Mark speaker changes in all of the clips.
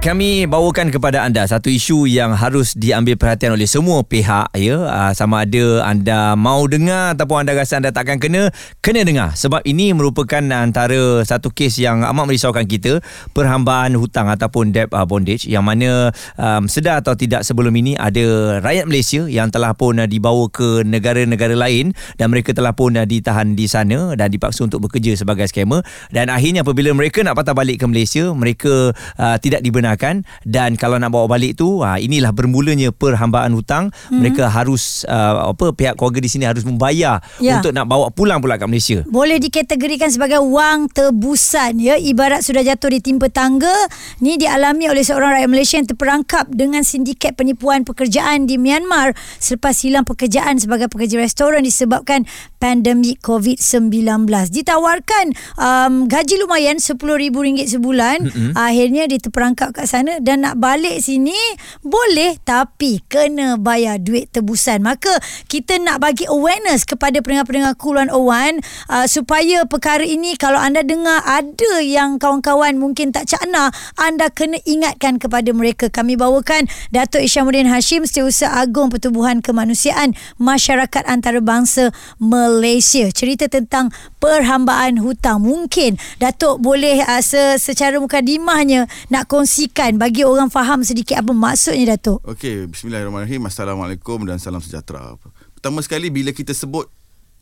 Speaker 1: Kami bawakan kepada anda satu isu yang harus diambil perhatian oleh semua pihak ya. Uh, sama ada anda mau dengar ataupun anda rasa anda takkan kena kena dengar. Sebab ini merupakan antara satu kes yang amat merisaukan kita perhambaan hutang ataupun debt uh, bondage yang mana um, sedar atau tidak sebelum ini ada rakyat Malaysia yang telah pun uh, dibawa ke negara-negara lain dan mereka telah pun ditahan di sana dan dipaksa untuk bekerja sebagai scammer dan akhirnya apabila mereka nak patah balik ke Malaysia mereka uh, tidak dibenarkan dibenarkan dan kalau nak bawa balik tu ha, inilah bermulanya perhambaan hutang. Hmm. mereka harus uh, apa pihak keluarga di sini harus membayar ya. untuk nak bawa pulang pula kat Malaysia.
Speaker 2: Boleh dikategorikan sebagai wang tebusan ya. Ibarat sudah jatuh di timpa tangga ni dialami oleh seorang rakyat Malaysia yang terperangkap dengan sindiket penipuan pekerjaan di Myanmar. Selepas hilang pekerjaan sebagai pekerja restoran disebabkan pandemik COVID-19 ditawarkan um, gaji lumayan RM10,000 sebulan mm-hmm. akhirnya dia terperangkap kat sana dan nak balik sini boleh tapi kena bayar duit tebusan. Maka kita nak bagi awareness kepada pendengar-pendengar Kuluan Owan uh, supaya perkara ini kalau anda dengar ada yang kawan-kawan mungkin tak cakna, anda kena ingatkan kepada mereka. Kami bawakan Datuk Isyamuddin Hashim, Setiausaha Agung Pertubuhan Kemanusiaan Masyarakat Antarabangsa Malaysia. Cerita tentang perhambaan hutang. Mungkin Datuk boleh uh, secara mukadimahnya nak kongsi kongsikan bagi orang faham sedikit apa maksudnya Datuk.
Speaker 3: Okey, bismillahirrahmanirrahim. Assalamualaikum dan salam sejahtera. Pertama sekali bila kita sebut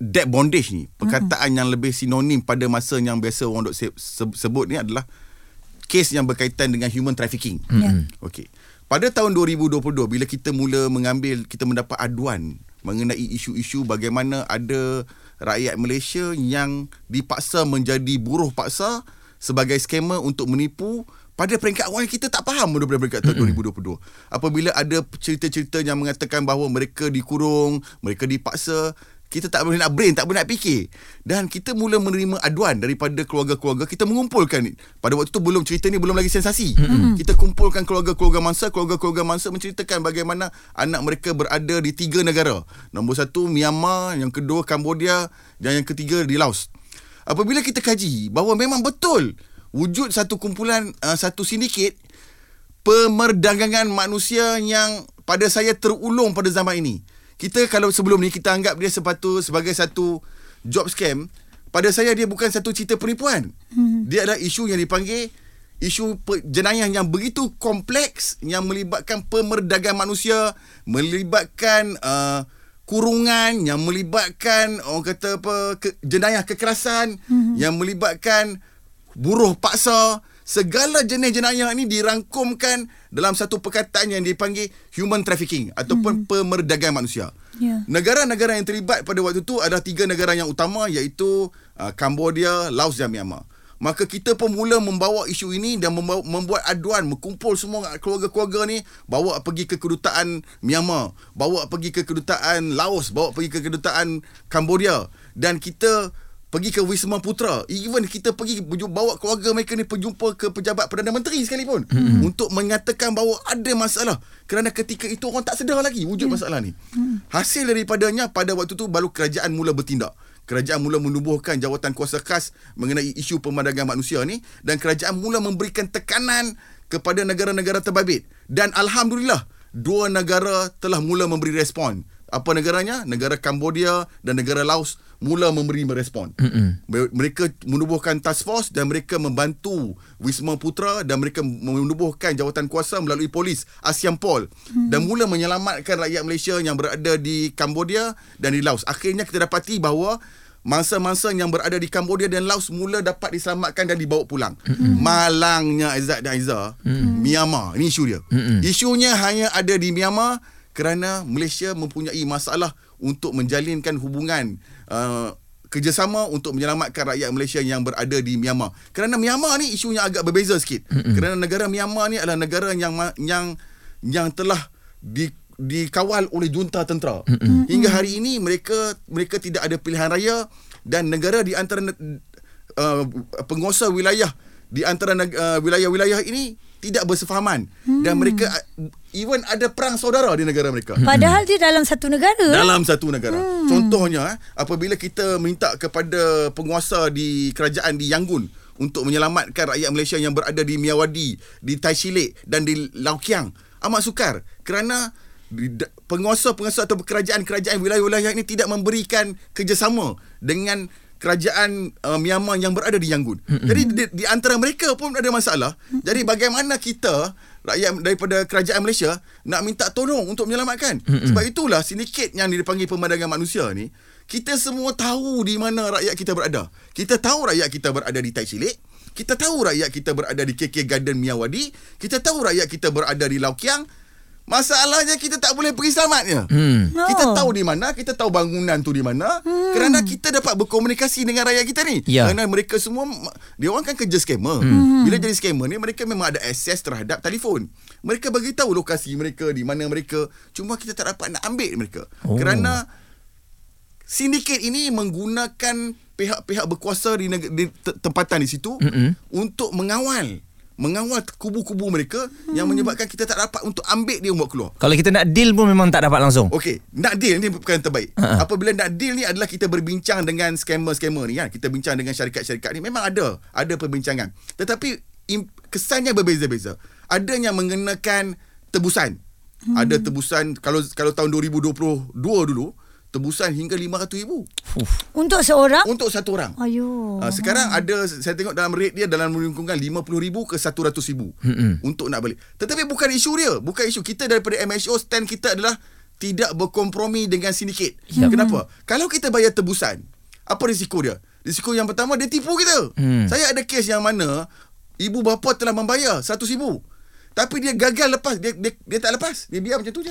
Speaker 3: debt bondage ni, perkataan hmm. yang lebih sinonim pada masa yang biasa orang dok sebut ni adalah kes yang berkaitan dengan human trafficking. Hmm. Ya. Okey. Pada tahun 2022 bila kita mula mengambil kita mendapat aduan mengenai isu-isu bagaimana ada rakyat Malaysia yang dipaksa menjadi buruh paksa sebagai skamer untuk menipu pada peringkat awal kita tak faham pada peringkat tahun mm-hmm. 2022 apabila ada cerita-cerita yang mengatakan bahawa mereka dikurung mereka dipaksa kita tak boleh nak brain tak boleh nak fikir. Dan kita mula menerima aduan daripada keluarga-keluarga. Kita mengumpulkan pada waktu tu belum cerita ni belum lagi sensasi. Mm-hmm. kita kumpulkan keluarga-keluarga mangsa. Keluarga-keluarga mangsa menceritakan bagaimana anak mereka berada di tiga negara. Nombor satu Myanmar yang kedua Cambodia dan yang ketiga di Laos. Apabila kita kaji bahawa memang betul wujud satu kumpulan uh, satu sindiket pemerdagangan manusia yang pada saya terulung pada zaman ini. Kita kalau sebelum ni kita anggap dia sepatu sebagai satu job scam, pada saya dia bukan satu cerita penipuan. Hmm. Dia adalah isu yang dipanggil isu jenayah yang begitu kompleks yang melibatkan pemerdagangan manusia, melibatkan uh, kurungan yang melibatkan orang kata apa ke, jenayah kekerasan hmm. yang melibatkan buruh paksa, segala jenis jenayah ini dirangkumkan dalam satu perkataan yang dipanggil human trafficking ataupun hmm. pemerdagangan manusia. Yeah. Negara-negara yang terlibat pada waktu itu adalah tiga negara yang utama iaitu uh, Cambodia, Laos dan Myanmar. Maka kita pun mula membawa isu ini dan membawa, membuat aduan, mengumpul semua keluarga-keluarga ni, bawa pergi ke kedutaan Myanmar, bawa pergi ke kedutaan Laos, bawa pergi ke kedutaan Cambodia dan kita pergi ke Wisma Putra. Even kita pergi bawa keluarga mereka ni berjumpa ke pejabat Perdana Menteri sekalipun. Mm-hmm. untuk mengatakan bahawa ada masalah. Kerana ketika itu orang tak sedar lagi wujud mm. masalah ni. Mm. hasil daripadanya pada waktu tu baru kerajaan mula bertindak. Kerajaan mula menubuhkan jawatan kuasa khas mengenai isu pemandangan manusia ni dan kerajaan mula memberikan tekanan kepada negara-negara terbabit. Dan alhamdulillah dua negara telah mula memberi respon. Apa negaranya? Negara Cambodia dan negara Laos mula memberi merespon. Mereka menubuhkan task force dan mereka membantu Wisma Putra dan mereka menubuhkan jawatan kuasa melalui polis ASEAN Pol mm. dan mula menyelamatkan rakyat Malaysia yang berada di Cambodia dan di Laos. Akhirnya kita dapati bahawa mangsa-mangsa yang berada di Cambodia dan Laos mula dapat diselamatkan dan dibawa pulang. Malangnya Izzat dan Aizah, mm. Myanmar. Ini isu dia. Isunya hanya ada di Myanmar kerana Malaysia mempunyai masalah untuk menjalinkan hubungan uh, kerjasama untuk menyelamatkan rakyat Malaysia yang berada di Myanmar. Kerana Myanmar ni isunya agak berbeza sikit. Mm-hmm. Kerana negara Myanmar ni adalah negara yang yang yang telah di dikawal oleh junta tentera. Mm-hmm. Hingga hari ini mereka mereka tidak ada pilihan raya dan negara di antara uh, penguasa wilayah di antara uh, wilayah-wilayah ini tidak bersefahaman hmm. dan mereka uh, even ada perang saudara di negara mereka.
Speaker 2: Padahal dia dalam satu negara.
Speaker 3: Dalam satu negara. Hmm. Contohnya eh, apabila kita minta kepada penguasa di kerajaan di Yangon untuk menyelamatkan rakyat Malaysia yang berada di Miyawadi, di Taishilik dan di Laukiang amat sukar kerana penguasa-penguasa atau kerajaan-kerajaan wilayah-wilayah ini tidak memberikan kerjasama dengan kerajaan uh, Myanmar yang berada di Yangon. Mm-hmm. Jadi di, di antara mereka pun ada masalah. Mm-hmm. Jadi bagaimana kita rakyat daripada kerajaan Malaysia nak minta tolong untuk menyelamatkan? Mm-hmm. Sebab itulah sindiket yang dipanggil pemandangan manusia ni kita semua tahu di mana rakyat kita berada. Kita tahu rakyat kita berada di Taishilik. Kita tahu rakyat kita berada di KK Garden Miyawadi. Kita tahu rakyat kita berada di Laukiang. Masalahnya kita tak boleh pergi selamatnya.
Speaker 1: Hmm.
Speaker 3: Kita
Speaker 2: Oh.
Speaker 3: tahu di mana, kita tahu bangunan tu di mana hmm. kerana kita dapat berkomunikasi dengan rakyat kita ni.
Speaker 1: Ya.
Speaker 3: Kerana mereka semua dia orang kan kerja scammer. Hmm. Bila jadi scammer ni mereka memang ada akses terhadap telefon. Mereka bagi tahu lokasi mereka di mana mereka cuma kita tak dapat nak ambil mereka.
Speaker 1: Oh.
Speaker 3: Kerana sindiket ini menggunakan pihak-pihak berkuasa di, neg- di te- tempatan di situ
Speaker 1: Mm-mm.
Speaker 3: untuk mengawal mengawal kubu-kubu mereka hmm. yang menyebabkan kita tak dapat untuk ambil dia buat keluar.
Speaker 1: Kalau kita nak deal pun memang tak dapat langsung.
Speaker 3: Okey, nak deal ni perkara yang terbaik.
Speaker 1: Ha-ha.
Speaker 3: Uh-huh. Apabila nak deal ni adalah kita berbincang dengan scammer-scammer ni kan. Kita bincang dengan syarikat-syarikat ni memang ada, ada perbincangan. Tetapi im, kesannya berbeza-beza. Ada yang mengenakan tebusan. Hmm. Ada tebusan kalau kalau tahun 2022 dulu tebusan hingga RM500,000
Speaker 2: Untuk seorang?
Speaker 3: untuk satu orang.
Speaker 2: Ayuh.
Speaker 3: Uh, sekarang ada saya tengok dalam rate dia dalam lingkungan 50,000 ke 100,000
Speaker 1: Mm-mm.
Speaker 3: untuk nak balik. Tetapi bukan isu dia, bukan isu kita daripada MHO stand kita adalah tidak berkompromi dengan sindiket.
Speaker 1: Yep.
Speaker 3: Kenapa? Kalau kita bayar tebusan, apa risiko dia? Risiko yang pertama dia tipu kita.
Speaker 1: Hmm.
Speaker 3: Saya ada kes yang mana ibu bapa telah membayar 100,000 tapi dia gagal lepas dia, dia dia tak lepas. Dia biar macam tu je.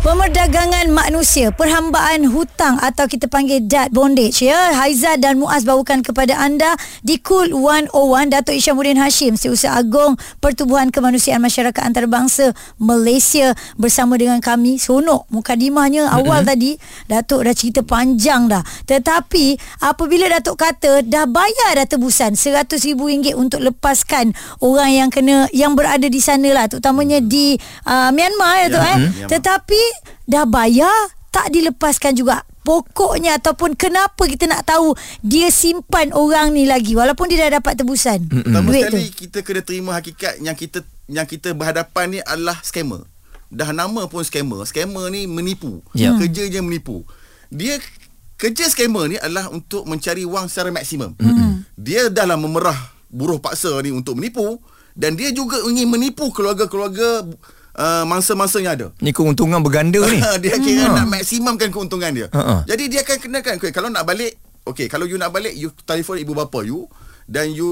Speaker 2: Pemerdagangan manusia, perhambaan hutang atau kita panggil debt bondage ya. Haiza dan Muaz bawakan kepada anda di Cool 101 Datuk Isyamuddin Hashim, Setiausaha Agong Pertubuhan Kemanusiaan Masyarakat Antarabangsa Malaysia bersama dengan kami. Sonok mukadimahnya awal tadi Datuk dah cerita panjang dah. Tetapi apabila Datuk kata dah bayar dah tebusan RM100,000 untuk lepaskan orang yang kena yang berada di sana lah terutamanya di uh, Myanmar ya, tu
Speaker 3: Ya,
Speaker 2: eh.
Speaker 3: Myanmar.
Speaker 2: Tetapi dah bayar tak dilepaskan juga. Pokoknya ataupun kenapa kita nak tahu dia simpan orang ni lagi walaupun dia dah dapat tebusan.
Speaker 3: Pertama
Speaker 2: Duit
Speaker 3: sekali
Speaker 2: tu.
Speaker 3: kita kena terima hakikat yang kita yang kita berhadapan ni adalah scammer. Dah nama pun scammer. Scammer ni menipu.
Speaker 1: Ya.
Speaker 3: Kerja je menipu. Dia kerja scammer ni adalah untuk mencari wang secara maksimum. Dia dah lah memerah buruh paksa ni untuk menipu dan dia juga ingin menipu keluarga-keluarga uh, mangsa-mangsa yang ada.
Speaker 1: Ni keuntungan berganda ni.
Speaker 3: dia kira nak maksimumkan keuntungan dia.
Speaker 1: Ha-ha.
Speaker 3: Jadi dia akan kenakan okay, kalau nak balik, okey, kalau you nak balik you telefon ibu bapa you dan you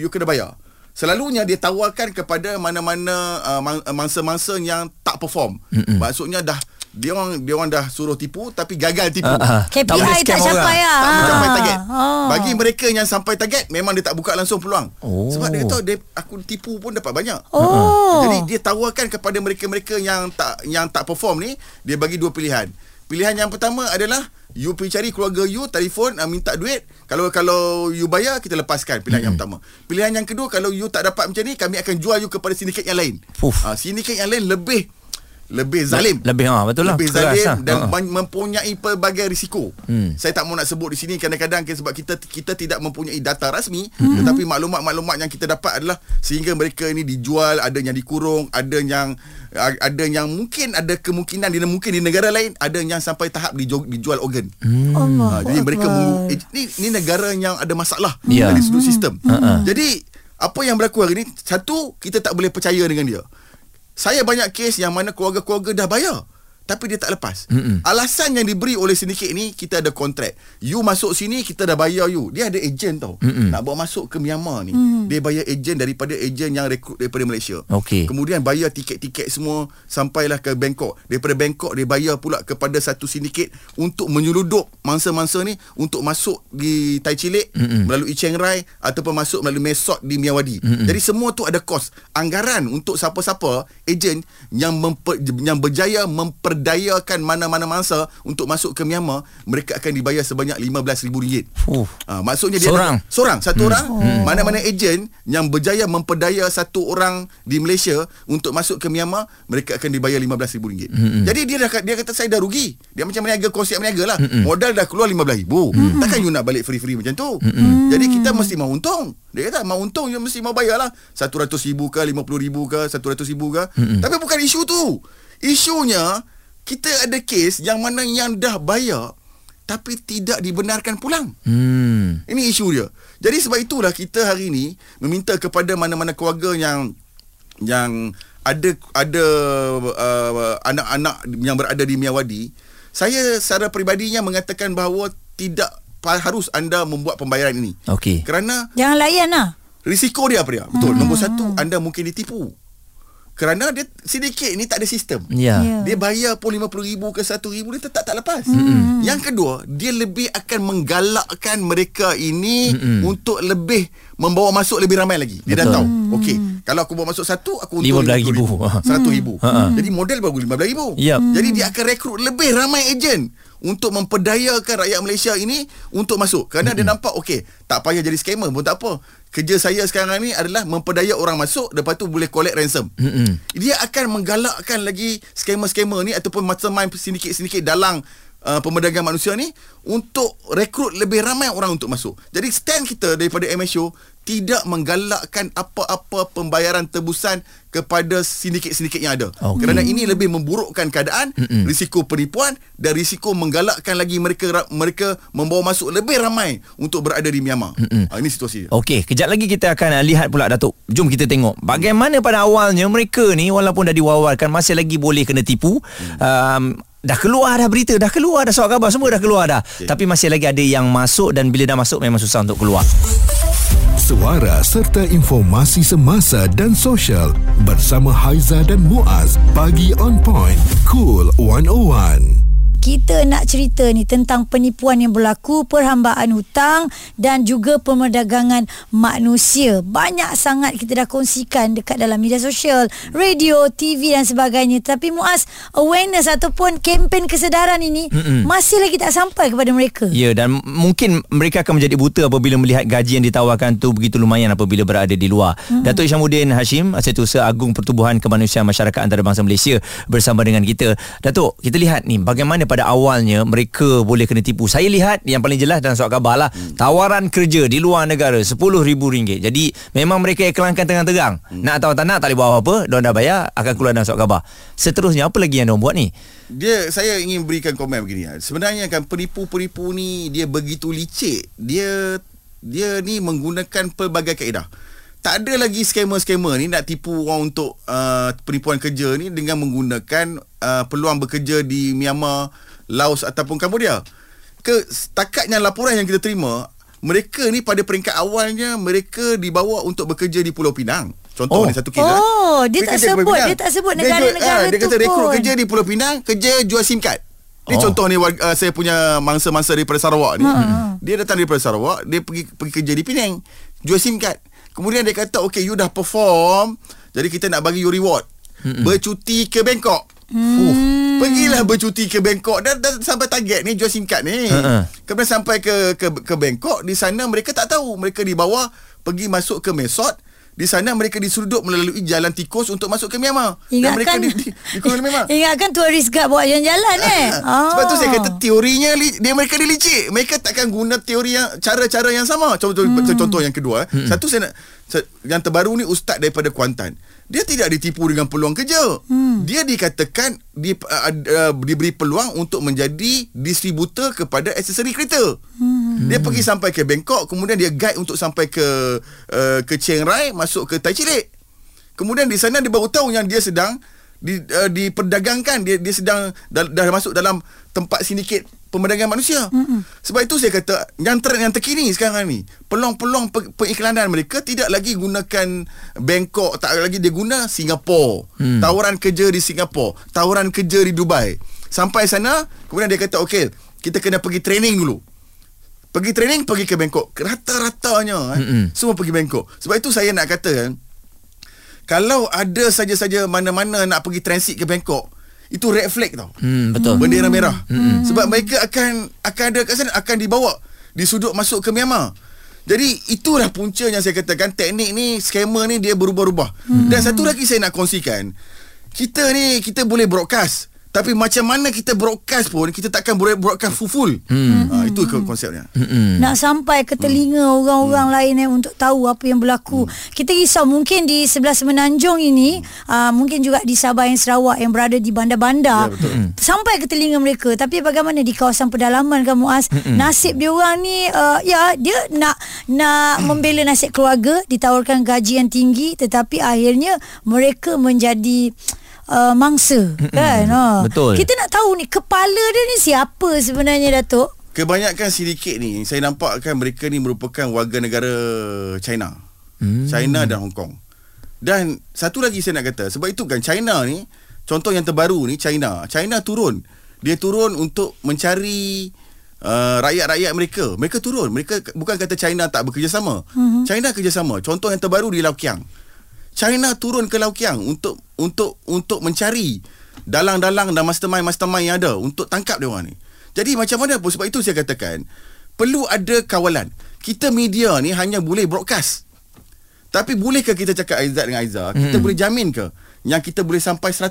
Speaker 3: you kena bayar. Selalunya dia tawarkan kepada mana-mana uh, mangsa-mangsa yang tak perform. Mm-mm. Maksudnya dah dia orang dia orang dah suruh tipu tapi gagal tipu.
Speaker 1: Ah, ah.
Speaker 2: KPI
Speaker 1: Tak
Speaker 2: tak, capai lah.
Speaker 3: Tak
Speaker 2: Ah.
Speaker 3: mencapai target.
Speaker 2: Ah.
Speaker 3: Bagi mereka yang sampai target memang dia tak buka langsung peluang.
Speaker 1: Oh.
Speaker 3: Sebab dia tahu dia aku tipu pun dapat banyak.
Speaker 2: Oh.
Speaker 3: Jadi dia tawarkan kepada mereka-mereka yang tak yang tak perform ni, dia bagi dua pilihan. Pilihan yang pertama adalah you pergi cari keluarga you, telefon uh, minta duit. Kalau kalau you bayar kita lepaskan pilihan hmm. yang pertama. Pilihan yang kedua kalau you tak dapat macam ni, kami akan jual you kepada sindiket yang lain. Ah sindiket yang lain lebih lebih zalim.
Speaker 1: Lebih ha betul lah.
Speaker 3: Lebih
Speaker 1: Keras
Speaker 3: zalim
Speaker 1: lah.
Speaker 3: dan
Speaker 1: Ha.
Speaker 3: mempunyai pelbagai risiko.
Speaker 1: Hmm.
Speaker 3: Saya tak mau nak sebut di sini kadang-kadang sebab kita kita tidak mempunyai data rasmi hmm. tetapi maklumat-maklumat yang kita dapat adalah sehingga mereka ini dijual, ada yang dikurung, ada yang ada yang mungkin ada kemungkinan di mungkin di negara lain ada yang sampai tahap dijual, dijual organ. Hmm.
Speaker 2: Allah.
Speaker 3: Ha, jadi mereka mengu- eh, ni ni negara yang ada masalah
Speaker 1: Ya.
Speaker 3: dari sudut sistem.
Speaker 1: Ha-ha.
Speaker 3: Jadi apa yang berlaku hari ni satu kita tak boleh percaya dengan dia. Saya banyak kes yang mana keluarga-keluarga dah bayar tapi dia tak lepas. Mm-mm. Alasan yang diberi oleh sindiket ni kita ada kontrak. You masuk sini kita dah bayar you. Dia ada ejen tau. Mm-mm. Nak bawa masuk ke Myanmar ni. Mm. Dia bayar ejen daripada ejen yang rekrut daripada Malaysia.
Speaker 1: Okey.
Speaker 3: Kemudian bayar tiket-tiket semua sampailah ke Bangkok. Daripada Bangkok dia bayar pula kepada satu sindiket untuk menyelundup mangsa-mangsa ni untuk masuk di Tai Chilik Mm-mm. melalui Chiang Rai ataupun masuk melalui Mesot di Miyawadi. Mm-mm. Jadi semua tu ada kos. Anggaran untuk siapa-siapa ejen yang memper, yang berjaya memperdayakan mana-mana mangsa untuk masuk ke Myanmar, mereka akan dibayar sebanyak RM15,000.
Speaker 1: Fuh.
Speaker 3: Ha, maksudnya dia
Speaker 1: Seorang?
Speaker 3: ada, seorang satu hmm. orang hmm. mana-mana ejen yang berjaya memperdaya satu orang di Malaysia untuk masuk ke Myanmar mereka akan dibayar RM15,000 hmm. jadi dia dah dia kata saya dah rugi dia macam meniaga konsep meniaga lah hmm. modal dah keluar RM15,000 hmm. takkan you nak balik free-free macam tu hmm. jadi kita mesti mau untung dia kata mau untung you mesti mau bayar lah RM100,000 ke RM50,000 ke RM100,000 ke hmm. tapi bukan isu tu isunya kita ada kes yang mana yang dah bayar tapi tidak dibenarkan pulang.
Speaker 1: Hmm.
Speaker 3: Ini isu dia. Jadi sebab itulah kita hari ini meminta kepada mana-mana keluarga yang yang ada ada uh, anak-anak yang berada di Miyawadi, saya secara peribadinya mengatakan bahawa tidak pa- harus anda membuat pembayaran ini.
Speaker 1: Okey.
Speaker 3: Kerana
Speaker 2: Jangan layan lah.
Speaker 3: risiko dia apa dia? Betul. Nombor satu, anda mungkin ditipu. Kerana dia sedikit ni tak ada sistem.
Speaker 1: Ya.
Speaker 2: Ya.
Speaker 3: Dia bayar pun RM50,000 ke RM1,000 dia tetap tak lepas. Mm-hmm. Yang kedua, dia lebih akan menggalakkan mereka ini mm-hmm. untuk lebih membawa masuk lebih ramai lagi. Dia dah
Speaker 1: Betul.
Speaker 3: tahu. Okey, kalau aku bawa masuk satu, aku untung
Speaker 1: RM15,000.
Speaker 3: RM100,000.
Speaker 1: Ha-ha.
Speaker 3: Jadi modal baru RM15,000.
Speaker 1: Yap.
Speaker 3: Jadi dia akan rekrut lebih ramai ejen untuk memperdayakan rakyat Malaysia ini untuk masuk. Kerana mm-hmm. dia nampak okey, tak payah jadi scammer pun tak apa. Kerja saya sekarang ni adalah memperdaya orang masuk lepas tu boleh collect ransom.
Speaker 1: Mm-mm.
Speaker 3: Dia akan menggalakkan lagi scammer-scammer ni ataupun mastermind sindiket-sindiket dalang uh, pemerdagangan manusia ni untuk rekrut lebih ramai orang untuk masuk. Jadi stand kita daripada MSU tidak menggalakkan apa-apa pembayaran tebusan kepada sindiket-sindiket yang ada.
Speaker 1: Okey.
Speaker 3: Kerana ini lebih memburukkan keadaan, Mm-mm. risiko penipuan dan risiko menggalakkan lagi mereka mereka membawa masuk lebih ramai untuk berada di Myanmar. Ha, ini situasi dia.
Speaker 1: Okey, kejap lagi kita akan uh, lihat pula Datuk. Jom kita tengok bagaimana pada awalnya mereka ni walaupun dah diwawalkan masih lagi boleh kena tipu. Um, dah keluar dah berita, dah keluar dah surat khabar semua dah keluar dah. Okay. Tapi masih lagi ada yang masuk dan bila dah masuk memang susah untuk keluar.
Speaker 4: Suara serta informasi semasa dan sosial bersama Haiza dan Muaz. Pagi on point. Cool 101.
Speaker 2: Kita nak cerita ni tentang penipuan yang berlaku, perhambaan hutang dan juga pemerdagangan manusia. Banyak sangat kita dah kongsikan dekat dalam media sosial, radio, TV dan sebagainya. Tapi Muaz, awareness ataupun kempen kesedaran ini Mm-mm. masih lagi tak sampai kepada mereka.
Speaker 1: Ya dan mungkin mereka akan menjadi buta apabila melihat gaji yang ditawarkan tu begitu lumayan apabila berada di luar. Hmm. Datuk Isyamuddin Hashim, Setiausaha Agung Pertubuhan Kemanusiaan Masyarakat Antarabangsa Malaysia bersama dengan kita. Datuk, kita lihat ni bagaimana pada awalnya mereka boleh kena tipu. Saya lihat yang paling jelas dalam surat khabar lah hmm. tawaran kerja di luar negara RM10,000. Jadi memang mereka iklankan terang-terang. Hmm. Nak tahu tak nak tak boleh buat apa-apa, diorang dah bayar akan keluar dalam surat khabar. Seterusnya apa lagi yang diorang buat ni?
Speaker 3: Dia saya ingin berikan komen begini. Sebenarnya kan penipu-penipu ni dia begitu licik. Dia dia ni menggunakan pelbagai kaedah. Tak ada lagi scammer-scammer ni nak tipu orang untuk uh, penipuan kerja ni dengan menggunakan uh, peluang bekerja di Myanmar, Laos ataupun Cambodia. Ke stakatnya laporan yang kita terima, mereka ni pada peringkat awalnya mereka dibawa untuk bekerja di Pulau Pinang. Contoh
Speaker 1: Oh.
Speaker 3: ni satu kes.
Speaker 2: Oh,
Speaker 3: ah.
Speaker 2: dia tak sebut-
Speaker 3: Pinang.
Speaker 2: dia tak sebut
Speaker 3: Dia
Speaker 2: negara-negara
Speaker 3: jual- ah, Dia
Speaker 2: tu
Speaker 3: kata rekrut
Speaker 2: pun.
Speaker 3: kerja di Pulau Pinang, kerja jual SIM card. Ni
Speaker 1: Oh.
Speaker 3: contoh ni warga, uh, saya punya mangsa-mangsa daripada Sarawak ni. Dia datang daripada Sarawak, dia pergi pergi kerja di Penang, jual SIM card. Kemudian dia kata, "Okay, you dah perform, jadi kita nak bagi you reward. Bercuti ke Bangkok." Fuh, pergilah bercuti ke Bangkok dan, dan sampai target ni jual SIM card ni.
Speaker 1: Ha-ha.
Speaker 3: Kemudian sampai ke ke ke Bangkok, di sana mereka tak tahu, mereka dibawa pergi masuk ke Mesot. Di sana mereka disuruh melalui jalan tikus untuk masuk ke Myanmar. Dan mereka
Speaker 2: Ingatkan
Speaker 3: di, di, di Kuala Lumpur.
Speaker 2: Ingatkan turis guide bawa jalan-jalan eh.
Speaker 3: Ah. Sebab tu saya kata teorinya li- dia mereka dia licik. Mereka takkan guna teori yang cara-cara yang sama. Contoh hmm. contoh yang kedua, hmm. satu saya nak yang terbaru ni ustaz daripada Kuantan. Dia tidak ditipu dengan peluang kerja. Hmm. Dia dikatakan di, uh, uh, diberi peluang untuk menjadi distributor kepada aksesori kereta. Hmm. Dia pergi sampai ke Bangkok, kemudian dia guide untuk sampai ke uh, ke Chiang Rai, masuk ke Tai Chilik. Kemudian di sana dia baru tahu yang dia sedang di, uh, diperdagangkan dia dia sedang dah, dah masuk dalam tempat sindiket pemerdagangan manusia. Mm-mm. Sebab itu saya kata yang ter, yang terkini sekarang ni peluang-peluang pe, periklanan mereka tidak lagi gunakan Bangkok, tak lagi dia guna Singapura. Mm. Tawaran kerja di Singapura, tawaran kerja di Dubai. Sampai sana kemudian dia kata okey, kita kena pergi training dulu. Pergi training pergi ke Bangkok. Rata-ratanya eh, semua pergi Bangkok. Sebab itu saya nak kata kan kalau ada saja-saja mana-mana nak pergi transit ke Bangkok itu red flag tau.
Speaker 1: Hmm, betul.
Speaker 3: Bendera merah. Hmm. Sebab mereka akan akan ada kat sana akan dibawa disudut masuk ke Myanmar. Jadi itulah punca yang saya katakan teknik ni scammer ni dia berubah-ubah. Hmm. Dan satu lagi saya nak kongsikan. Kita ni kita boleh broadcast tapi macam mana kita broadcast pun kita takkan boleh broadcast full-full. Hmm. Ha, itu konsepnya.
Speaker 2: Hmm. Nak sampai ke telinga hmm. orang-orang hmm. lain eh, untuk tahu apa yang berlaku. Hmm. Kita risau mungkin di sebelah semenanjung ini hmm. uh, mungkin juga di Sabah yang Sarawak yang berada di bandar-bandar ya, hmm. sampai ke telinga mereka. Tapi bagaimana di kawasan pedalaman kan Muaz? Hmm. Nasib dia orang ni uh, ya dia nak nak hmm. membela nasib keluarga ditawarkan gaji yang tinggi tetapi akhirnya mereka menjadi uh, mangsa kan ha.
Speaker 1: Betul.
Speaker 2: kita nak tahu ni kepala dia ni siapa sebenarnya datuk
Speaker 3: Kebanyakan sindiket ni saya nampak kan mereka ni merupakan warga negara China. Hmm. China dan Hong Kong. Dan satu lagi saya nak kata sebab itu kan China ni contoh yang terbaru ni China. China turun. Dia turun untuk mencari uh, rakyat-rakyat mereka. Mereka turun. Mereka bukan kata China tak bekerjasama. Hmm. China kerjasama. Contoh yang terbaru di Lau Kiang. China turun ke Lau Kiang untuk untuk untuk mencari dalang-dalang dan mastermind-mastermind yang ada untuk tangkap dia orang ni. Jadi macam mana pun sebab itu saya katakan perlu ada kawalan. Kita media ni hanya boleh broadcast. Tapi bolehkah kita cakap Aizat dengan Aiza, hmm. kita boleh jamin ke yang kita boleh sampai 100%?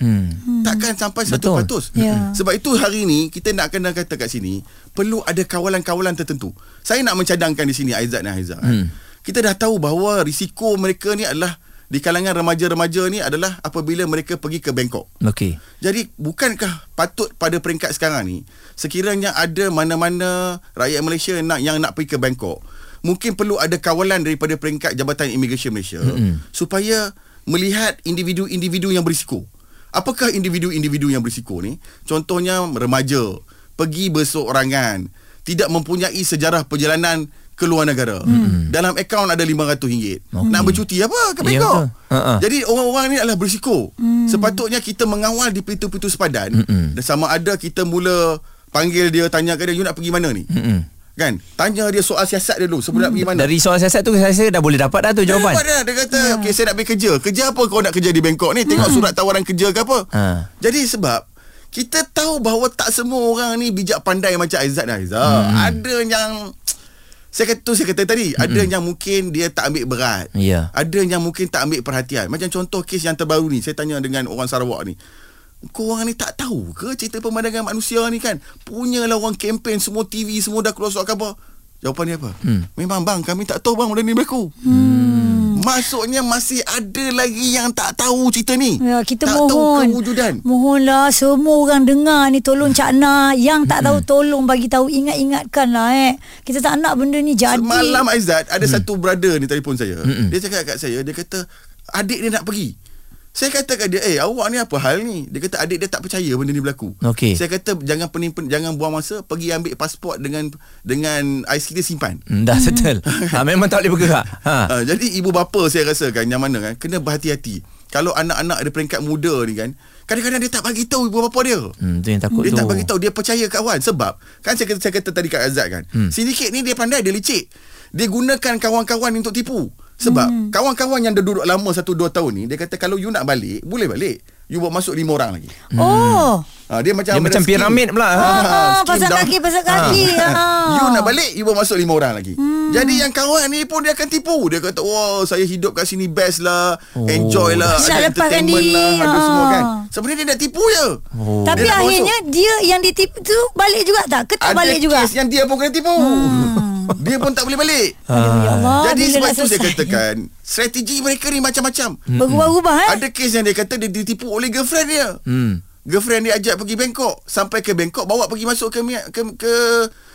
Speaker 3: Hmm. Takkan sampai 100%. Betul. Yeah. Sebab itu hari ni kita nak kena kata kat sini perlu ada kawalan-kawalan tertentu. Saya nak mencadangkan di sini Aizat dan Aiza. Hmm. Kita dah tahu bahawa risiko mereka ni adalah di kalangan remaja-remaja ni adalah apabila mereka pergi ke Bangkok.
Speaker 1: Okey.
Speaker 3: Jadi bukankah patut pada peringkat sekarang ni sekiranya ada mana-mana rakyat Malaysia nak yang nak pergi ke Bangkok, mungkin perlu ada kawalan daripada peringkat Jabatan Immigration Malaysia mm-hmm. supaya melihat individu-individu yang berisiko. Apakah individu-individu yang berisiko ni? Contohnya remaja, pergi berseorangan, tidak mempunyai sejarah perjalanan ke luar negara. Hmm. Dalam akaun ada RM500. Okay. Nak bercuti apa ke ya, Bangkok? Ya, uh-huh. Jadi orang-orang ni adalah berisiko. Hmm. Sepatutnya kita mengawal di pintu-pintu sepadan hmm. dan sama ada kita mula panggil dia tanya ke dia you nak pergi mana ni? Hmm. Kan? Tanya dia soal siasat dia dulu sebelum hmm. nak pergi mana.
Speaker 1: Dari soal siasat tu saya rasa dah boleh dapat dah tu jawapan.
Speaker 3: Dapat dah. Dia kata yeah. okey saya nak pergi kerja. Kerja apa kau nak kerja di Bangkok ni? Tengok hmm. surat tawaran kerja ke apa? Uh. Jadi sebab kita tahu bahawa tak semua orang ni bijak pandai macam Aizat dan Aizat. Hmm. Ada yang saya kata tu saya kata tadi mm-hmm. ada yang mungkin dia tak ambil berat.
Speaker 1: Yeah.
Speaker 3: Ada yang mungkin tak ambil perhatian. Macam contoh kes yang terbaru ni saya tanya dengan orang Sarawak ni. Kau orang ni tak tahu ke cerita pemandangan manusia ni kan? Punyalah orang kempen semua TV semua dah keluar surat khabar. Jawapan dia apa? Hmm. Memang bang kami tak tahu bang benda ni berlaku. Hmm. Maksudnya masih ada lagi yang tak tahu cerita ni.
Speaker 2: Ya, kita
Speaker 3: tak
Speaker 2: mohon.
Speaker 3: tahu kewujudan.
Speaker 2: Mohonlah semua orang dengar ni tolong Cak Na. Yang tak tahu tolong bagi tahu ingat-ingatkanlah eh. Kita tak nak benda ni jadi.
Speaker 3: Semalam Aizat ada hmm. satu brother ni telefon saya. Hmm. Dia cakap kat saya, dia kata adik dia nak pergi. Saya kata kat dia, "Eh, awak ni apa hal ni?" Dia kata adik dia tak percaya benda ni berlaku.
Speaker 1: Okay.
Speaker 3: Saya kata jangan pening, jangan buang masa, pergi ambil pasport dengan dengan IC dia simpan.
Speaker 1: Hmm, dah settle. ha, memang tak boleh bergerak. Ha.
Speaker 3: ha. jadi ibu bapa saya rasa kan yang mana kan kena berhati-hati. Kalau anak-anak ada peringkat muda ni kan, kadang-kadang dia tak bagi tahu ibu bapa dia.
Speaker 1: Hmm, tu yang takut
Speaker 3: dia
Speaker 1: tu.
Speaker 3: tak bagi tahu, dia percaya kawan sebab kan saya kata, saya kata tadi kat Azad kan. Hmm. Sindiket ni dia pandai, dia licik. Dia gunakan kawan-kawan untuk tipu. Sebab hmm. kawan-kawan yang dah duduk lama satu dua tahun ni dia kata kalau you nak balik boleh balik. You buat masuk lima orang lagi.
Speaker 2: Hmm. Oh.
Speaker 3: Ha, dia macam
Speaker 1: dia macam piramid pula. Ha,
Speaker 2: ha, ha pasal down. kaki pasal kaki. Ha. ha.
Speaker 3: You nak balik you buat masuk lima orang lagi. Hmm. Jadi yang kawan ni pun dia akan tipu. Dia kata wah saya hidup kat sini best lah. Oh. Enjoy lah. Ada entertainment lah. Ada ha. semua kan. Sebenarnya dia nak tipu je.
Speaker 2: Oh. Tapi dia akhirnya dia yang ditipu tu balik juga tak? Ke tak balik juga?
Speaker 3: Ada kes yang dia pun kena tipu. Hmm. Dia pun tak boleh balik ha. Jadi sebab itu saya katakan Strategi mereka ni macam-macam
Speaker 2: hmm. Berubah-ubah eh
Speaker 3: Ada kes yang dia kata Dia ditipu oleh girlfriend dia hmm. Girlfriend dia ajak pergi Bangkok Sampai ke Bangkok Bawa pergi masuk ke Ke, ke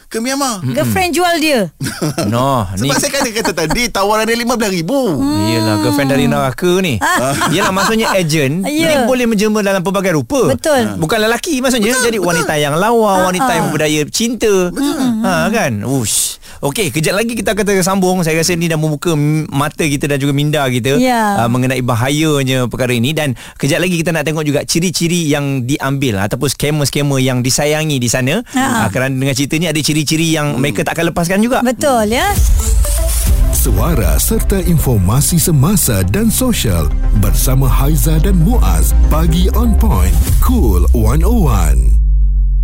Speaker 3: ke Myanmar.
Speaker 2: Girlfriend jual dia.
Speaker 1: No, ni
Speaker 3: Sebab saya kata kata tadi tawaran dia RM15,000.
Speaker 1: Yelah girlfriend dari neraka ni Yelah maksudnya agent
Speaker 2: Ah. Ya.
Speaker 1: Ni boleh menjelma dalam pelbagai rupa
Speaker 2: Betul.
Speaker 1: Bukan lelaki maksudnya Jadi wanita yang lawa Wanita yang berdaya cinta ha, Kan Ush. Okey kejap lagi kita akan sambung Saya rasa ni dah membuka mata kita Dan juga minda kita
Speaker 2: Ya.
Speaker 1: uh, Mengenai bahayanya perkara ini Dan kejap lagi kita nak tengok juga Ciri-ciri yang diambil Ataupun skamer-skamer yang disayangi di sana
Speaker 2: Ha.
Speaker 1: uh, Kerana dengan cerita ni Ada ciri-ciri yang mereka tak akan lepaskan juga
Speaker 2: Betul ya.
Speaker 4: Suara serta informasi semasa dan sosial bersama Haiza dan Muaz. Pagi on point. Cool 101.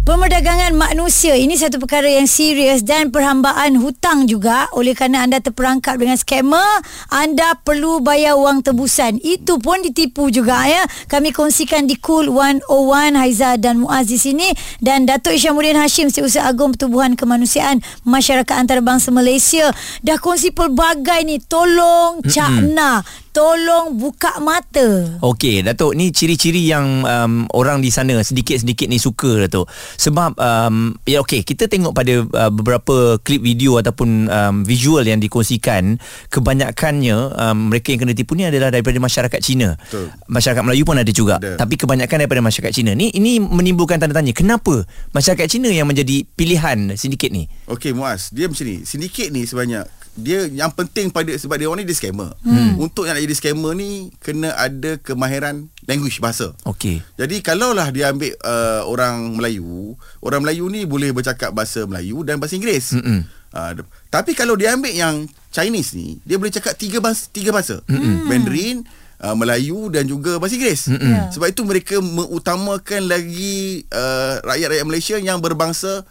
Speaker 2: Pemerdagangan manusia ini satu perkara yang serius dan perhambaan hutang juga. Oleh kerana anda terperangkap dengan skamer anda perlu bayar wang tebusan. Itu pun ditipu juga ya. Kami kongsikan di Cool 101 Haiza dan Muaz di sini dan Datuk Isyamuddin Hashim Setiausaha Agung Pertubuhan Kemanusiaan Masyarakat Antarabangsa Malaysia dah kongsi pelbagai ni. Tolong cakna tolong buka mata
Speaker 1: Okey, Datuk, ni ciri-ciri yang um, orang di sana sedikit-sedikit ni suka, Datuk. Sebab, um, ya okey, kita tengok pada uh, beberapa klip video ataupun um, visual yang dikongsikan, kebanyakannya um, mereka yang kena tipu ni adalah daripada masyarakat Cina.
Speaker 3: Betul.
Speaker 1: Masyarakat Melayu pun ada juga.
Speaker 3: Ada.
Speaker 1: Tapi kebanyakan daripada masyarakat Cina. Ni ini menimbulkan tanda tanya, kenapa masyarakat Cina yang menjadi pilihan sindiket ni?
Speaker 3: Okey Muaz, dia macam ni. Sindiket ni sebanyak dia yang penting pada sebab dia orang ni dia scammer. Hmm. Untuk yang nak jadi scammer ni kena ada kemahiran language bahasa.
Speaker 1: Okey.
Speaker 3: Jadi kalaulah dia ambil uh, orang Melayu, orang Melayu ni boleh bercakap bahasa Melayu dan bahasa Inggeris. Uh, tapi kalau dia ambil yang Chinese ni, dia boleh cakap tiga bahasa, tiga bahasa. Mm-mm. Mandarin, uh, Melayu dan juga bahasa Inggeris.
Speaker 2: Ya.
Speaker 3: Sebab itu mereka mengutamakan lagi uh, rakyat-rakyat Malaysia yang berbangsa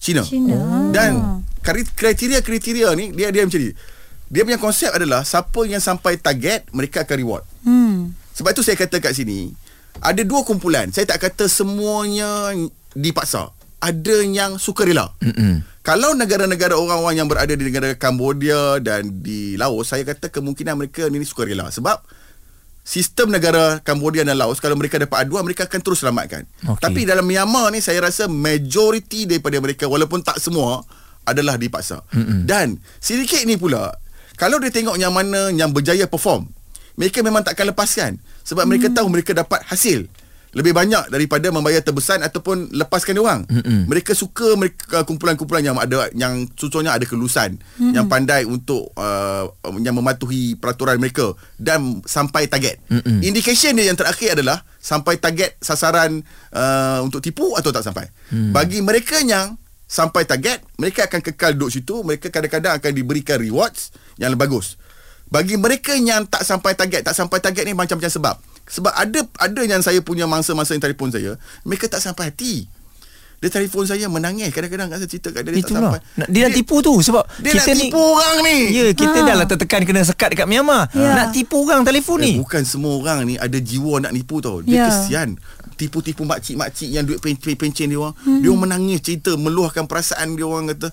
Speaker 3: Cina.
Speaker 2: Cina.
Speaker 3: Dan kri- kriteria-kriteria ni dia dia macam ni. Dia punya konsep adalah siapa yang sampai target mereka akan reward.
Speaker 2: hmm
Speaker 3: Sebab itu saya kata kat sini ada dua kumpulan. Saya tak kata semuanya dipaksa. Ada yang sukarela.
Speaker 1: Mm-mm.
Speaker 3: Kalau negara-negara orang-orang yang berada di negara Cambodia dan di Laos, saya kata kemungkinan mereka ni sukarela sebab sistem negara Cambodia dan Laos kalau mereka dapat aduan mereka akan terus selamatkan.
Speaker 1: Okey.
Speaker 3: Tapi dalam Myanmar ni saya rasa majoriti daripada mereka walaupun tak semua adalah dipaksa. Mm-mm. Dan sedikit ni pula kalau dia tengok yang mana yang berjaya perform, mereka memang takkan lepaskan sebab mm. mereka tahu mereka dapat hasil lebih banyak daripada membayar tebusan ataupun lepaskan dia orang. Mm-mm. Mereka suka mereka kumpulan-kumpulan yang ada yang contohnya ada kelulusan, mm-hmm. yang pandai untuk uh, yang mematuhi peraturan mereka dan sampai target. Mm-mm. Indication dia yang terakhir adalah sampai target sasaran uh, untuk tipu atau tak sampai. Mm. Bagi mereka yang sampai target, mereka akan kekal duduk situ, mereka kadang-kadang akan diberikan rewards yang lebih bagus. Bagi mereka yang tak sampai target, tak sampai target ni macam-macam sebab. Sebab ada ada yang saya punya mangsa-mangsa yang telefon saya, mereka tak sampai hati. Dia telefon saya menangis kadang-kadang saya cerita kat dia, dia tak
Speaker 1: Itulah.
Speaker 3: sampai.
Speaker 1: Nak, dia, nak tipu tu sebab
Speaker 3: dia
Speaker 1: kita
Speaker 3: nak
Speaker 1: ni
Speaker 3: tipu orang ni.
Speaker 1: Ya, kita dah lah tertekan kena sekat dekat Myanmar.
Speaker 2: Ya.
Speaker 1: Nak tipu orang telefon
Speaker 3: Eh,
Speaker 1: ni.
Speaker 3: bukan semua orang ni ada jiwa nak nipu tau. Dia
Speaker 2: Ya.
Speaker 3: kesian. Tipu-tipu makcik-makcik yang duit pen- pencen dia orang. Hmm. Dia orang menangis cerita meluahkan perasaan dia orang kata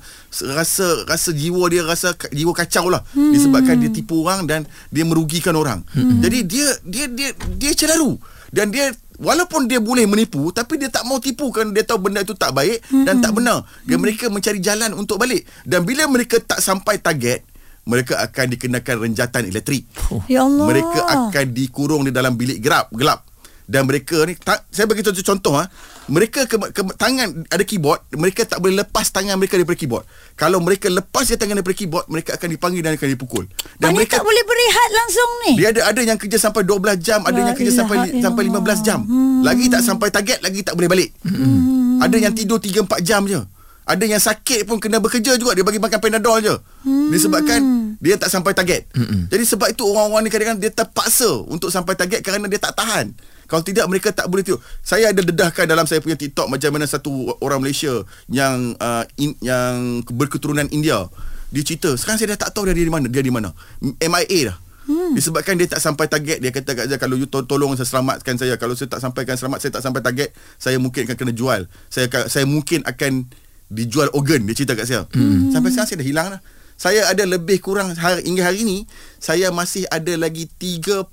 Speaker 3: rasa rasa jiwa dia rasa jiwa kacau lah hmm. disebabkan dia tipu orang dan dia merugikan orang. Hmm. Jadi dia dia dia dia celaru dan dia walaupun dia boleh menipu tapi dia tak mau tipu kerana dia tahu benda itu tak baik hmm. dan tak benar. Dia mereka mencari jalan untuk balik dan bila mereka tak sampai target mereka akan dikenakan renjatan elektrik.
Speaker 2: Ya Allah.
Speaker 3: Mereka akan dikurung di dalam bilik gelap, gelap. Dan mereka ni ta, saya bagi contoh contoh ha. Mereka ke, ke, tangan ada keyboard, mereka tak boleh lepas tangan mereka daripada keyboard. Kalau mereka lepas dia tangan daripada keyboard, mereka akan dipanggil dan akan dipukul. Dan mereka
Speaker 2: tak boleh berehat langsung ni.
Speaker 3: dia ada ada yang kerja sampai 12 jam, ada
Speaker 2: La
Speaker 3: yang kerja sampai
Speaker 2: ilaha
Speaker 3: sampai
Speaker 2: illallah.
Speaker 3: 15 jam. Lagi tak sampai target, lagi tak boleh balik. Hmm. Ada yang tidur 3 4 jam je. Ada yang sakit pun kena bekerja juga dia bagi makan Panadol je. Hmm. Disebabkan dia tak sampai target. Hmm. Jadi sebab itu orang-orang ni kadang-kadang dia terpaksa untuk sampai target kerana dia tak tahan. Kalau tidak mereka tak boleh tidur. Saya ada dedahkan dalam saya punya TikTok macam mana satu orang Malaysia yang uh, in, yang berketurunan India. Dia cerita, sekarang saya dah tak tahu dia di mana, dia di mana. MIA dah. Hmm. Disebabkan dia tak sampai target Dia kata kat saya Kalau you to- tolong saya selamatkan saya Kalau saya tak sampaikan selamat Saya tak sampai target Saya mungkin akan kena jual Saya saya mungkin akan Dijual organ Dia cerita kat saya hmm. Sampai sekarang saya dah hilang dah Saya ada lebih kurang hari, Hingga hari ni Saya masih ada lagi 30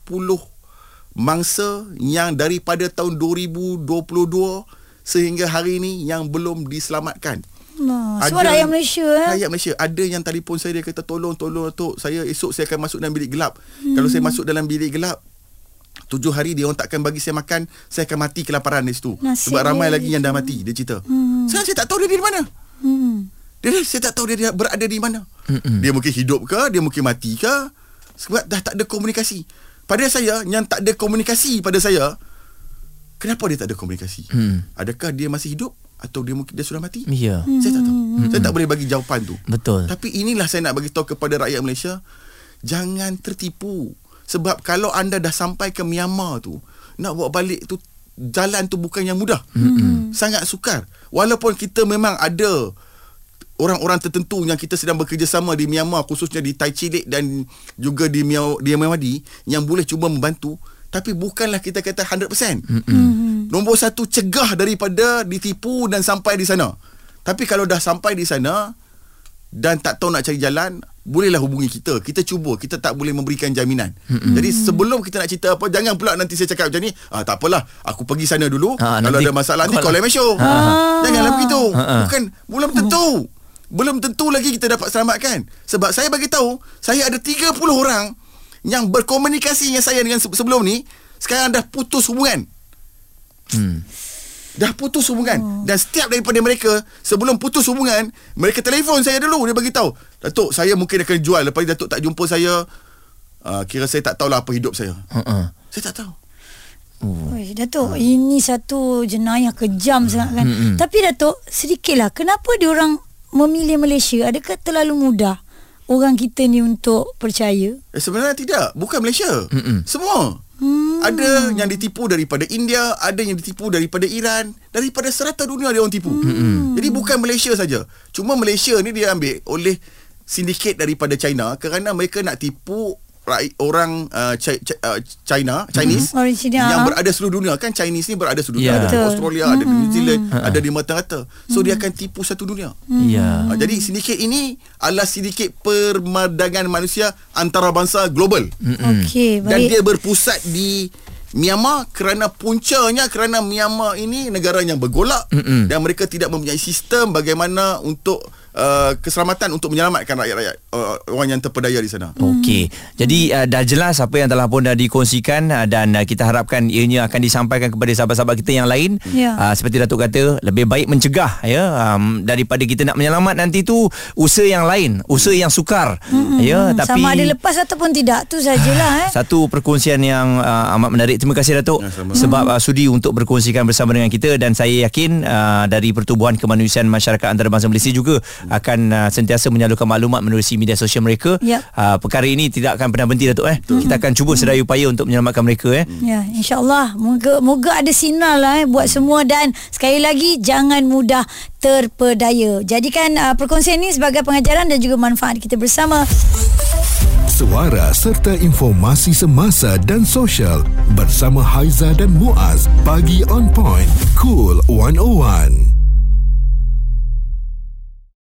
Speaker 3: Mangsa Yang daripada tahun 2022 Sehingga hari ni Yang belum diselamatkan
Speaker 2: Allah. Suara rakyat Malaysia eh.
Speaker 3: Rakyat Malaysia Ada yang telefon saya Dia kata tolong Tolong Datuk Saya esok saya akan masuk dalam bilik gelap hmm. Kalau saya masuk dalam bilik gelap Tujuh hari dia orang takkan bagi saya makan Saya akan mati kelaparan di situ
Speaker 2: Nasib
Speaker 3: Sebab ramai
Speaker 2: dia
Speaker 3: lagi yang dah mati Dia cerita hmm. Sekarang saya tak tahu dia di mana
Speaker 2: Hmm.
Speaker 3: dia, saya tak tahu dia, dia berada di mana Mm-mm. Dia mungkin hidup ke Dia mungkin mati ke Sebab dah tak ada komunikasi Pada saya Yang tak ada komunikasi pada saya Kenapa dia tak ada komunikasi?
Speaker 1: Hmm.
Speaker 3: Adakah dia masih hidup Atau dia mungkin dia sudah mati?
Speaker 1: Ya.
Speaker 3: Saya tak tahu. Saya tak boleh bagi jawapan tu.
Speaker 1: Betul.
Speaker 3: Tapi inilah saya nak bagi tahu kepada rakyat Malaysia Jangan tertipu. Sebab kalau anda dah sampai ke Myanmar tu Nak bawa balik tu Jalan tu bukan yang mudah. Mm-hmm. Sangat sukar. Walaupun kita memang ada Orang-orang tertentu yang kita sedang bekerjasama di Myanmar khususnya di Tai Chi Lake dan juga di Myanmar, di Myanmar yang boleh cuba membantu tapi bukanlah kita kata 100%. Mm-hmm. Nombor satu cegah daripada ditipu dan sampai di sana. Tapi kalau dah sampai di sana dan tak tahu nak cari jalan, bolehlah hubungi kita. Kita cuba, kita tak boleh memberikan jaminan. Mm-hmm. Jadi sebelum kita nak cerita apa, jangan pula nanti saya cakap macam ni, ah tak apalah, aku pergi sana dulu.
Speaker 1: Ah,
Speaker 3: kalau
Speaker 1: nanti
Speaker 3: ada masalah nanti
Speaker 1: call
Speaker 3: call
Speaker 1: lah.
Speaker 3: MSO.
Speaker 1: Ah.
Speaker 3: Janganlah begitu.
Speaker 1: Ah.
Speaker 3: Bukan belum tentu. Belum tentu lagi kita dapat selamatkan. Sebab saya bagi tahu, saya ada 30 orang yang berkomunikasi dengan saya dengan se- sebelum ni, sekarang dah putus hubungan.
Speaker 1: Hmm.
Speaker 3: Dah putus hubungan oh. Dan setiap daripada mereka Sebelum putus hubungan Mereka telefon saya dulu Dia bagi tahu Datuk saya mungkin akan jual Lepas Datuk tak jumpa saya uh, Kira saya tak tahulah Apa hidup saya
Speaker 1: Uh-uh.
Speaker 3: Saya tak tahu
Speaker 2: Oi, Datuk, ini satu jenayah kejam sangat kan.
Speaker 1: Mm-mm.
Speaker 2: Tapi Datuk, sedikitlah kenapa dia orang memilih Malaysia? Adakah terlalu mudah orang kita ni untuk percaya?
Speaker 3: eh, Sebenarnya tidak Bukan Malaysia
Speaker 1: Mm-mm.
Speaker 3: Semua
Speaker 2: Hmm.
Speaker 3: Ada yang ditipu daripada India Ada yang ditipu daripada Iran Daripada serata dunia dia orang tipu hmm. Jadi bukan Malaysia saja Cuma Malaysia ni dia ambil oleh Sindiket daripada China Kerana mereka nak tipu orang uh, uh, China Chinese
Speaker 2: Hmm, orang Cina,
Speaker 3: yang berada seluruh dunia. Kan Chinese ni berada seluruh
Speaker 1: Ya.
Speaker 3: dunia ada di. Australia ada di New Zealand ada di mata-mata. So dia akan tipu satu dunia.
Speaker 1: Ya.
Speaker 3: Uh, jadi sindiket ini adalah sindiket perdagangan manusia antarabangsa global.
Speaker 2: Okey,
Speaker 3: dan
Speaker 2: baik.
Speaker 3: dia berpusat di Myanmar kerana puncanya kerana Myanmar ini negara yang bergolak
Speaker 1: Mm-mm.
Speaker 3: dan mereka tidak mempunyai sistem bagaimana untuk uh, keselamatan untuk menyelamatkan rakyat-rakyat uh, orang yang terpedaya di sana.
Speaker 1: Okey. Jadi uh, dah jelas apa yang telah pun dah dikongsikan uh, dan uh, kita harapkan ianya akan disampaikan kepada sahabat-sahabat kita yang lain.
Speaker 2: Ya.
Speaker 1: Uh, seperti Datuk kata, lebih baik mencegah ya um, daripada kita nak menyelamat nanti tu usaha yang lain, usaha yang sukar. Ya, tapi
Speaker 2: Sama ada lepas ataupun tidak, tu sajalah eh.
Speaker 1: satu perkongsian yang uh, amat menarik. Terima kasih Datuk
Speaker 3: Ya, sama.
Speaker 1: sebab uh, sudi untuk berkongsikan bersama dengan kita dan saya yakin uh, dari Pertubuhan Kemanusiaan Masyarakat Antarabangsa Malaysia juga akan uh, sentiasa menyalurkan maklumat menerusi media sosial mereka.
Speaker 2: Yap.
Speaker 1: Uh, perkara ini tidak akan pernah berhenti Datuk eh. Kita akan cuba sedaya upaya untuk menyelamatkan mereka eh.
Speaker 2: Ya, insyaAllah. Moga, moga ada sinar lah eh, buat semua dan sekali lagi jangan mudah terpedaya. Jadikan uh, perkongsian ini sebagai pengajaran dan juga manfaat kita bersama.
Speaker 4: Suara serta informasi semasa dan sosial bersama Haiza dan Muaz. Pagi on point. Cool 101.